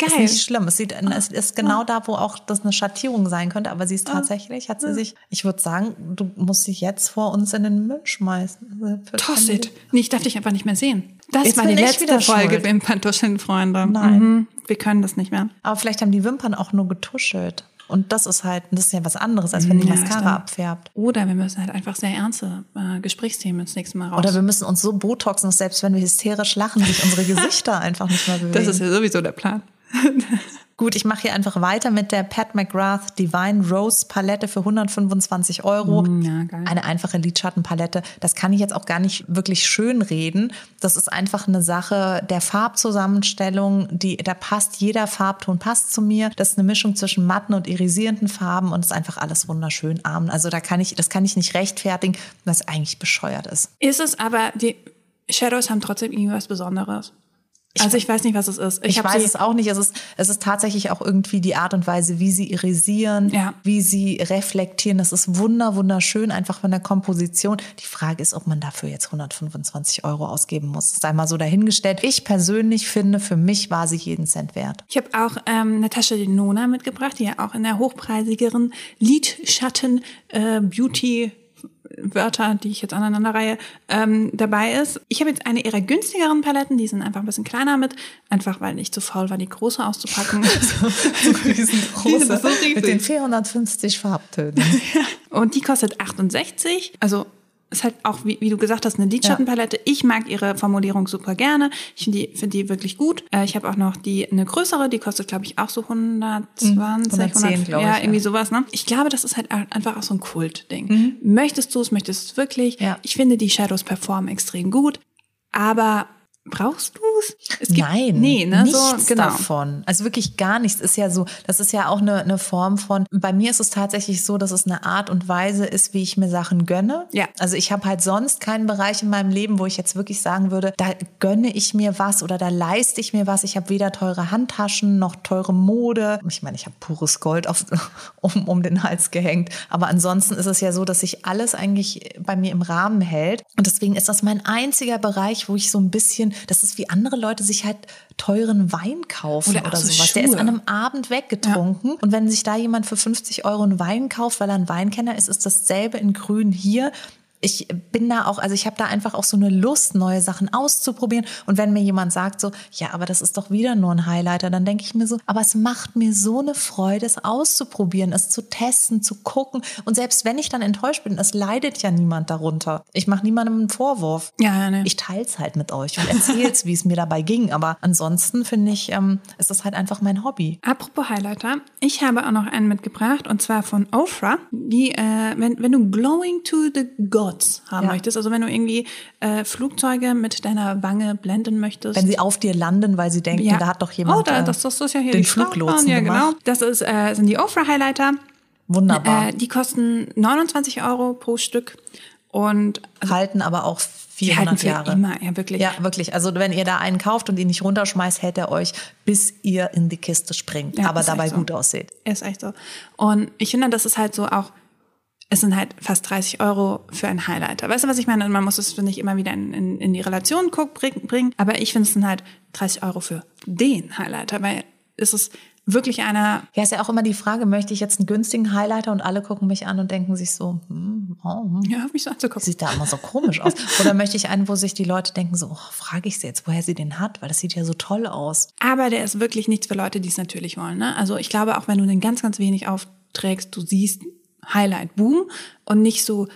Ist Geil. nicht schlimm. Es, sieht, es ist genau da, wo auch das eine Schattierung sein könnte, aber sie ist Ah. tatsächlich, hat sie sich, ich würde sagen, du musst dich jetzt vor uns in den Müll schmeißen. Für Toss it. Nee, ich darf dich einfach nicht mehr sehen. Das Jetzt war die letzte Folge schuld. Wimperntuscheln, Freunde. Nein. Mhm. Wir können das nicht mehr. Aber vielleicht haben die Wimpern auch nur getuschelt. Und das ist halt, das ist ja was anderes, als wenn die Ja, Mascara stimmt. abfärbt. Oder wir müssen halt einfach sehr ernste äh, Gesprächsthemen das nächste Mal raus. Oder wir müssen uns so botoxen, dass selbst wenn wir hysterisch lachen, sich unsere Gesichter einfach nicht mehr bewegen. das ist ja sowieso der Plan. Gut, ich mache hier einfach weiter mit der Pat McGrath Divine Rose Palette für 125 Euro. Mm, ja, geil. Eine einfache Lidschattenpalette. Das kann ich jetzt auch gar nicht wirklich schön reden. Das ist einfach eine Sache der Farbzusammenstellung. Die, da passt jeder Farbton passt zu mir. Das ist eine Mischung zwischen matten und irisierenden Farben und ist einfach alles wunderschön arm. Also da kann ich, das kann ich nicht rechtfertigen, was eigentlich bescheuert ist. Ist es aber, die Shadows haben trotzdem irgendwie was Besonderes. Also ich weiß nicht, was es ist. Ich, hab weiß es auch nicht. Es ist, es ist tatsächlich auch irgendwie die Art und Weise, wie sie irisieren, Ja. wie sie reflektieren. Das ist wunder, wunderschön, einfach von der Komposition. Die Frage ist, ob man dafür jetzt 125 Euro ausgeben muss. Sei mal so dahingestellt. Ich persönlich finde, für mich war sie jeden Cent wert. Ich habe auch ähm, Natascha Denona mitgebracht, die ja auch in der hochpreisigeren Lidschatten äh, Beauty Wörter, die ich jetzt aneinanderreihe, ähm, dabei ist. Ich habe jetzt eine ihrer günstigeren Paletten, die sind einfach ein bisschen kleiner mit, einfach weil ich zu faul war, die große auszupacken. so, riesengroße, so mit den 450 Farbtönen. Und die kostet 68, also ist halt auch, wie, wie du gesagt hast, eine Lidschattenpalette. Ja. Ich mag ihre Formulierung super gerne. Ich finde die, finde die wirklich gut. Äh, ich habe auch noch die eine größere, die kostet, glaube ich, auch so 120, 110, 100, ja, irgendwie ja. sowas. Ne? Ich glaube, das ist halt einfach auch so ein Kultding. Mhm. Möchtest du es, möchtest du es wirklich? Ja. Ich finde, die Shadows performen extrem gut. Aber Brauchst du es? Nein, nee, ne? nichts so, genau. davon. Also wirklich gar nichts. Ist ja so, das ist ja auch eine, eine Form von, bei mir ist es tatsächlich so, dass es eine Art und Weise ist, wie ich mir Sachen gönne. Ja. Also ich habe halt sonst keinen Bereich in meinem Leben, wo ich jetzt wirklich sagen würde, da gönne ich mir was oder da leiste ich mir was. Ich habe weder teure Handtaschen noch teure Mode. Ich meine, ich habe pures Gold auf, um, um den Hals gehängt. Aber ansonsten ist es ja so, dass sich alles eigentlich bei mir im Rahmen hält. Und deswegen ist das mein einziger Bereich, wo ich so ein bisschen das ist wie andere Leute sich halt teuren Wein kaufen oder, oder so sowas. Schuhe. Der ist an einem Abend weggetrunken. Ja. Und wenn sich da jemand für 50 Euro einen Wein kauft, weil er ein Weinkenner ist, ist dasselbe in Grün hier ich bin da auch, also ich habe da einfach auch so eine Lust, neue Sachen auszuprobieren. Und wenn mir jemand sagt so, ja, aber das ist doch wieder nur ein Highlighter, dann denke ich mir so, aber es macht mir so eine Freude, es auszuprobieren, es zu testen, zu gucken. Und selbst wenn ich dann enttäuscht bin, es leidet ja niemand darunter. Ich mache niemandem einen Vorwurf. Ja, ja, ne. Ich teile es halt mit euch und erzähle es, wie es mir dabei ging. Aber ansonsten finde ich, ähm, ist das halt einfach mein Hobby. Apropos Highlighter, ich habe auch noch einen mitgebracht und zwar von Ofra. Die, äh, wenn, wenn du Glowing to the God Dots haben ja. möchtest. Also wenn du irgendwie äh, Flugzeuge mit deiner Wange blenden möchtest. Wenn sie auf dir landen, weil sie denken, ja. da hat doch jemand oh, da, das, das ist ja hier den Fluglotsen Ja, genau. Das ist, äh, sind die Ofra Highlighter. Wunderbar. Äh, die kosten 29 Euro pro Stück und also, halten aber auch 400 Jahre. Immer, ja wirklich. Ja, wirklich. Also wenn ihr da einen kauft und ihn nicht runterschmeißt, hält er euch, bis ihr in die Kiste springt, ja, aber dabei so. gut aussieht. Ist echt so. Und ich finde, das ist halt so auch es sind halt fast 30 Euro für einen Highlighter. Weißt du, was ich meine? Man muss es, finde ich, immer wieder in, in, in die Relation bringen. Aber ich finde, es sind halt 30 Euro für den Highlighter, weil es ist wirklich einer. Ja, ist ja auch immer die Frage, möchte ich jetzt einen günstigen Highlighter und alle gucken mich an und denken sich so, hm, oh, hm. Ja, mich so anzugucken. Sieht da immer so komisch aus. Oder möchte ich einen, wo sich die Leute denken so, oh, frage ich sie jetzt, woher sie den hat, weil das sieht ja so toll aus. Aber der ist wirklich nichts für Leute, die es natürlich wollen. Ne? Also ich glaube, auch wenn du den ganz, ganz wenig aufträgst, du siehst Highlight Boom und nicht so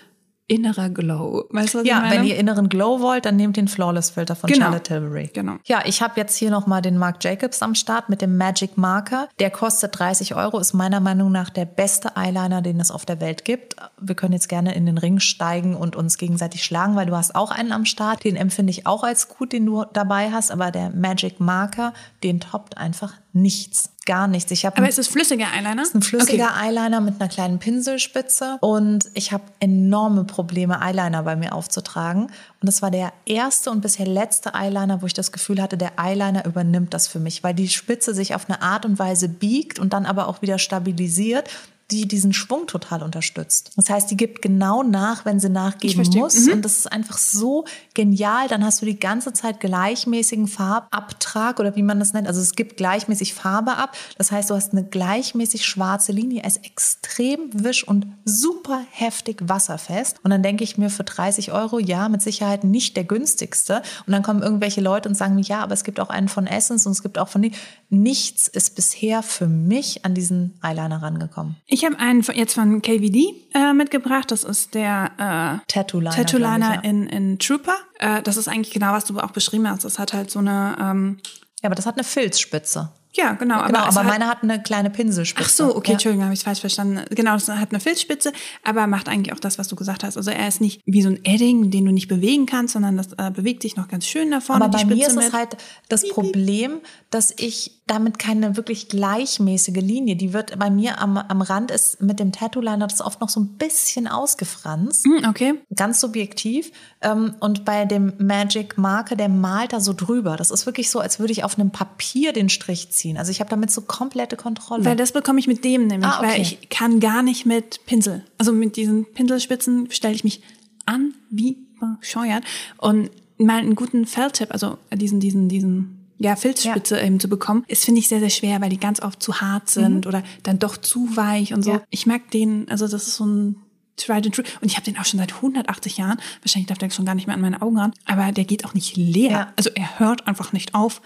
innerer Glow. Weißt du, was ja, wenn ihr inneren Glow wollt, dann nehmt den Flawless Filter von genau. Charlotte Tilbury. Genau. Ja, ich habe jetzt hier nochmal den Marc Jacobs am Start mit dem Magic Marker. Der kostet 30 Euro, ist meiner Meinung nach der beste Eyeliner, den es auf der Welt gibt. Wir können jetzt gerne in den Ring steigen und uns gegenseitig schlagen, weil du hast auch einen am Start. Den empfinde ich auch als gut, den du dabei hast, aber der Magic Marker, den toppt einfach nichts gar nichts. Ich Aber ist es flüssiger Eyeliner? Es ist ein flüssiger okay. Eyeliner mit einer kleinen Pinselspitze und ich habe enorme Probleme, Eyeliner bei mir aufzutragen. Und das war der erste und bisher letzte Eyeliner, wo ich das Gefühl hatte, der Eyeliner übernimmt das für mich, weil die Spitze sich auf eine Art und Weise biegt und dann aber auch wieder stabilisiert die diesen Schwung total unterstützt. Das heißt, die gibt genau nach, wenn sie nachgeben muss. Mhm. Und das ist einfach so genial. Dann hast du die ganze Zeit gleichmäßigen Farbabtrag oder wie man das nennt. Also es gibt gleichmäßig Farbe ab. Das heißt, du hast eine gleichmäßig schwarze Linie. Er ist extrem wisch und super heftig wasserfest. Und dann denke ich mir für 30 Euro, ja, mit Sicherheit nicht der günstigste. Und dann kommen irgendwelche Leute und sagen mir, ja, aber es gibt auch einen von Essence und es gibt auch von die. Nichts ist bisher für mich an diesen Eyeliner rangekommen. Ich habe einen jetzt von KVD äh, mitgebracht. Das ist der äh, Tattoo Liner, Tattoo Liner ja. in, in Trooper. Äh, das ist eigentlich genau, was du auch beschrieben hast. Das hat halt so eine. Ähm, ja, aber das hat eine Filzspitze. Ja, genau. genau aber, aber hat, meine hat eine kleine Pinselspitze. Ach so, okay, ja. Entschuldigung, habe ich falsch verstanden. Genau, das hat eine Filzspitze, aber macht eigentlich auch das, was du gesagt hast. Also er ist nicht wie so ein Edding, den du nicht bewegen kannst, sondern das äh, bewegt sich noch ganz schön da vorne. Aber bei mir ist es halt das Problem, dass ich damit keine wirklich gleichmäßige Linie, die wird bei mir am, am Rand ist mit dem Tattoo-Liner das oft noch so ein bisschen ausgefranst. Mm, okay. Ganz subjektiv. Ähm, und bei dem Magic Marker, der malt da so drüber. Das ist wirklich so, als würde ich auf einem Papier den Strich ziehen ziehen. Also ich habe damit so komplette Kontrolle. Weil das bekomme ich mit dem nämlich, ah, okay. weil ich kann gar nicht mit Pinsel. Also mit diesen Pinselspitzen stelle ich mich an wie bescheuert. Und mal einen guten Feldtipp, also diesen, diesen, diesen ja, Filzspitze ja. eben zu bekommen, ist, finde ich, sehr, sehr schwer, weil die ganz oft zu hart sind mhm. oder dann doch zu weich und so. Ja. Ich mag den, also das ist so ein tried and true. Und ich habe den auch schon seit 180 Jahren. Wahrscheinlich darf der schon gar nicht mehr an meine Augen ran. Aber der geht auch nicht leer. Ja. Also er hört einfach nicht auf,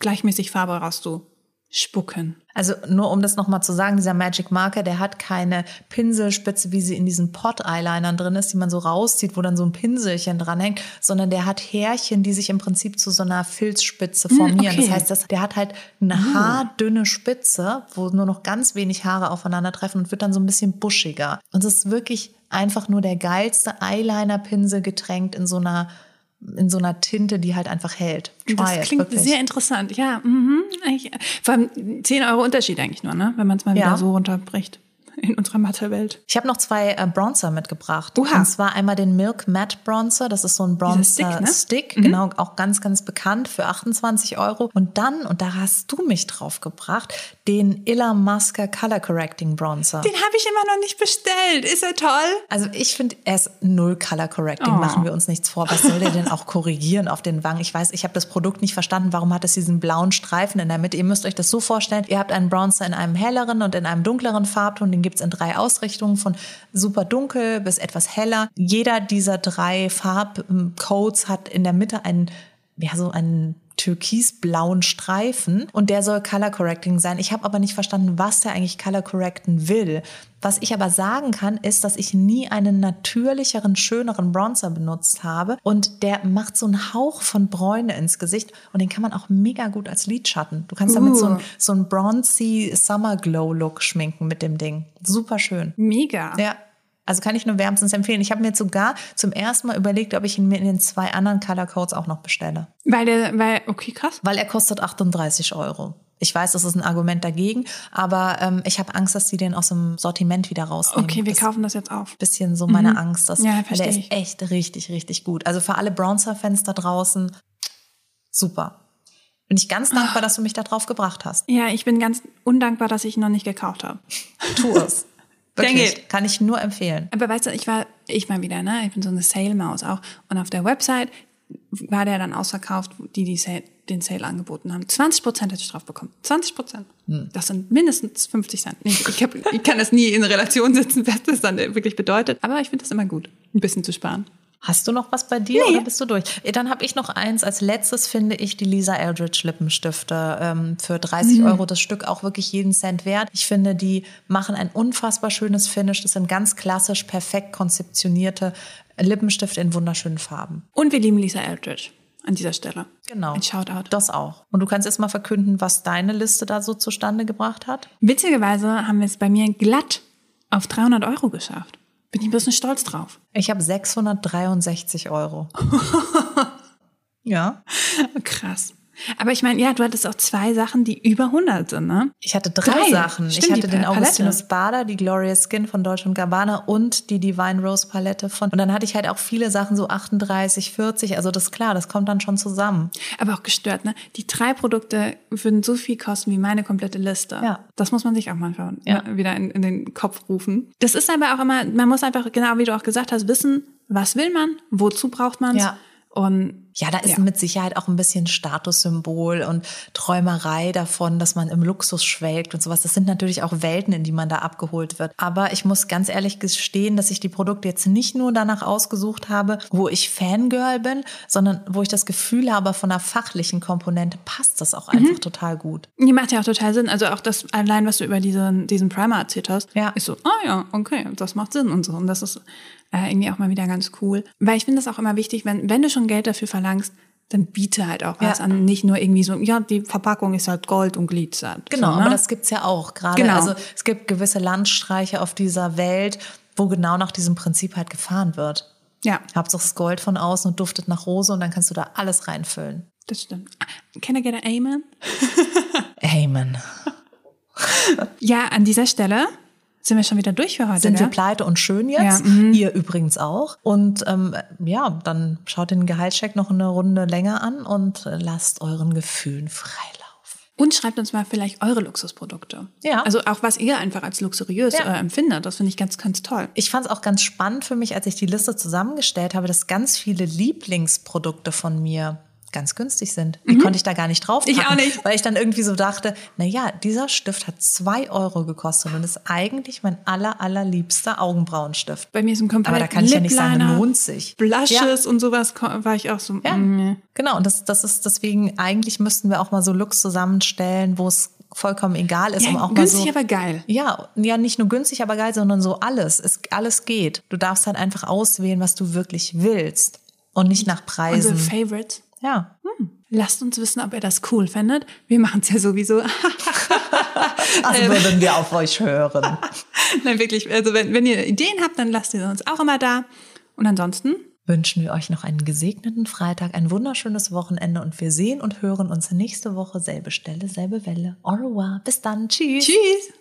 gleichmäßig Farbe rauszuspucken. Also nur um das nochmal zu sagen, dieser Magic Marker, der hat keine Pinselspitze, wie sie in diesen Pot-Eyelinern drin ist, die man so rauszieht, wo dann so ein Pinselchen dranhängt, sondern der hat Härchen, die sich im Prinzip zu so einer Filzspitze formieren. okay. Das heißt, das, der hat halt eine haardünne Spitze, wo nur noch ganz wenig Haare aufeinandertreffen und wird dann so ein bisschen buschiger. Und es ist wirklich einfach nur der geilste Eyeliner-Pinsel getränkt in so einer in so einer Tinte, die halt einfach hält. Try Das it, klingt wirklich. sehr interessant. Ja, mhm. Vor allem 10 Euro Unterschied eigentlich nur, ne? wenn man es mal Ja. wieder so runterbricht in unserer Mathe-Welt. Ich habe noch zwei äh, Bronzer mitgebracht. Oha. Und zwar einmal den Milk Matte Bronzer. Das ist so ein Bronzer Stick, ne? Stick, genau, auch ganz, ganz bekannt für 28 Euro. Und dann, und da hast du mich drauf gebracht, den Illamasqua Color Correcting Bronzer. Den habe ich immer noch nicht bestellt. Ist er toll? Also ich finde, er ist null Color Correcting, Oh. machen wir uns nichts vor. Was soll der denn auch korrigieren auf den Wangen? Ich weiß, ich habe das Produkt nicht verstanden. Warum hat es diesen blauen Streifen in der Mitte? Ihr müsst euch das so vorstellen, ihr habt einen Bronzer in einem helleren und in einem dunkleren Farbton. Den gibt's in drei Ausrichtungen, von super dunkel bis etwas heller. Jeder dieser drei Farbcodes hat in der Mitte einen, ja, so einen türkisblauen Streifen und der soll Color Correcting sein. Ich habe aber nicht verstanden, was der eigentlich Color Correcten will. Was ich aber sagen kann, ist, dass ich nie einen natürlicheren, schöneren Bronzer benutzt habe und der macht so einen Hauch von Bräune ins Gesicht und den kann man auch mega gut als Lidschatten. Du kannst damit so Uh. ein, so bronzy Summer Glow Look schminken mit dem Ding. Super schön. Mega. Ja. Also kann ich nur wärmstens empfehlen. Ich habe mir jetzt sogar zum ersten Mal überlegt, ob ich ihn mir in den zwei anderen Color Codes auch noch bestelle. Weil der, weil, okay, krass. Weil er kostet 38 Euro. Ich weiß, das ist ein Argument dagegen, aber ähm, ich habe Angst, dass die den aus dem Sortiment wieder rausnehmen. Okay, wir das kaufen das jetzt auf. bisschen so meine Angst. Dass, Ja, weil der ist echt richtig, richtig gut. Also für alle Bronzer-Fans da draußen, super. Bin ich ganz dankbar, dass du mich da drauf gebracht hast. Ja, ich bin ganz undankbar, dass ich ihn noch nicht gekauft habe. Tu es. Wirklich, it. kann ich nur empfehlen. Aber weißt du, ich war, ich mal wieder, ne? Ich bin so eine Sale-Maus auch. Und auf der Website war der dann ausverkauft, die, die Sale, den Sale angeboten haben. 20 Prozent hätte ich drauf bekommen. 20 Prozent. Das sind mindestens 50 Cent. Ich, ich, hab, ich kann das nie in Relation setzen, was das dann wirklich bedeutet. Aber ich finde das immer gut, ein bisschen zu sparen. Hast du noch was bei dir Nee. oder bist du durch? Eh, Dann habe ich noch eins. Als letztes finde ich die Lisa Eldridge Lippenstifte ähm, für 30 Mhm. Euro das Stück auch wirklich jeden Cent wert. Ich finde, die machen ein unfassbar schönes Finish. Das sind ganz klassisch, perfekt konzeptionierte Lippenstifte in wunderschönen Farben. Und wir lieben Lisa Eldridge an dieser Stelle. Genau. Ein Shoutout. Das auch. Und du kannst jetzt mal verkünden, was deine Liste da so zustande gebracht hat? Witzigerweise haben wir es bei mir glatt auf 300 Euro geschafft. Bin ich ein bisschen stolz drauf. Ich habe 663 Euro. ja. Krass. Aber ich meine, ja, du hattest auch zwei Sachen, die über 100 sind, ne? Ich hatte drei, Drei. Sachen. Stimmt, ich hatte den Palette. Augustinus Bader, die Glorious Skin von Deutsche und Gabbana und die Divine Rose Palette von. Und dann hatte ich halt auch viele Sachen, so 38, 40. Also das ist klar, das kommt dann schon zusammen. Aber auch gestört, ne? Die drei Produkte würden so viel kosten wie meine komplette Liste. Ja. Das muss man sich auch manchmal Ja. wieder in, in den Kopf rufen. Das ist aber auch immer, man muss einfach, genau wie du auch gesagt hast, wissen, was will man, wozu braucht man es. Ja. Und Ja, da ist Ja. mit Sicherheit auch ein bisschen Statussymbol und Träumerei davon, dass man im Luxus schwelgt und sowas. Das sind natürlich auch Welten, in die man da abgeholt wird. Aber ich muss ganz ehrlich gestehen, dass ich die Produkte jetzt nicht nur danach ausgesucht habe, wo ich Fangirl bin, sondern wo ich das Gefühl habe, von der fachlichen Komponente passt das auch einfach total gut. die macht ja auch total Sinn. Also auch das allein, was du über diesen, diesen Primer erzählt hast, Ja. ist so, ah ja, okay, das macht Sinn und so. Und das ist äh, irgendwie auch mal wieder ganz cool. Weil ich finde das auch immer wichtig, wenn, wenn du schon Geld dafür verlangst, dann biete halt auch was Ja. an. Nicht nur irgendwie so, ja, die Verpackung ist halt Gold und glitzert. Genau, so, ne? aber das gibt's ja auch gerade. Genau. Also es gibt gewisse Landstreiche auf dieser Welt, wo genau nach diesem Prinzip halt gefahren wird. Ja, Hauptsache es Gold von außen und duftet nach Rose und dann kannst du da alles reinfüllen. das stimmt. Can I get an Amen? Amen. Ja, an dieser Stelle sind wir schon wieder durch für heute. Sind wir gell? pleite und schön jetzt? Ja, mhm. Ihr übrigens auch. Und ähm, ja, dann schaut den Gehaltscheck noch eine Runde länger an und lasst euren Gefühlen freilauf. Und schreibt uns mal vielleicht eure Luxusprodukte. Ja. Also auch was ihr einfach als luxuriös Ja. äh, empfindet. Das finde ich ganz, ganz toll. Ich fand es auch ganz spannend für mich, als ich die Liste zusammengestellt habe, dass ganz viele Lieblingsprodukte von mir ganz günstig sind. Wie konnte ich da gar nicht drauf Mhm. Ich auch nicht. Weil ich dann irgendwie so dachte, na ja, dieser Stift hat zwei Euro gekostet und ist eigentlich mein aller, allerliebster Augenbrauenstift. Bei mir ist ein komplett Aber da kann ich ja nicht sagen, lohnt sich. Blushes und sowas war ich auch so. Ja, mm, genau. Und das, das ist deswegen, eigentlich müssten wir auch mal so Looks zusammenstellen, wo es vollkommen egal ist, Ja, um auch günstig, mal so. aber geil. Ja, ja, nicht nur günstig, aber geil, sondern so alles. Es, alles geht. Du darfst halt einfach auswählen, was du wirklich willst. Und nicht nach Unsere Preisen. Favorites. Ja. Lasst uns wissen, ob ihr das cool findet. Wir machen es ja sowieso. Also würden wir auf euch hören. Nein, wirklich. Also wenn, wenn ihr Ideen habt, dann lasst ihr uns auch immer da. Und ansonsten Wünschen wir euch noch einen gesegneten Freitag, ein wunderschönes Wochenende und wir sehen und hören uns nächste Woche selbe Stelle, selbe Welle. Au revoir. Bis dann. Tschüss. tschüss.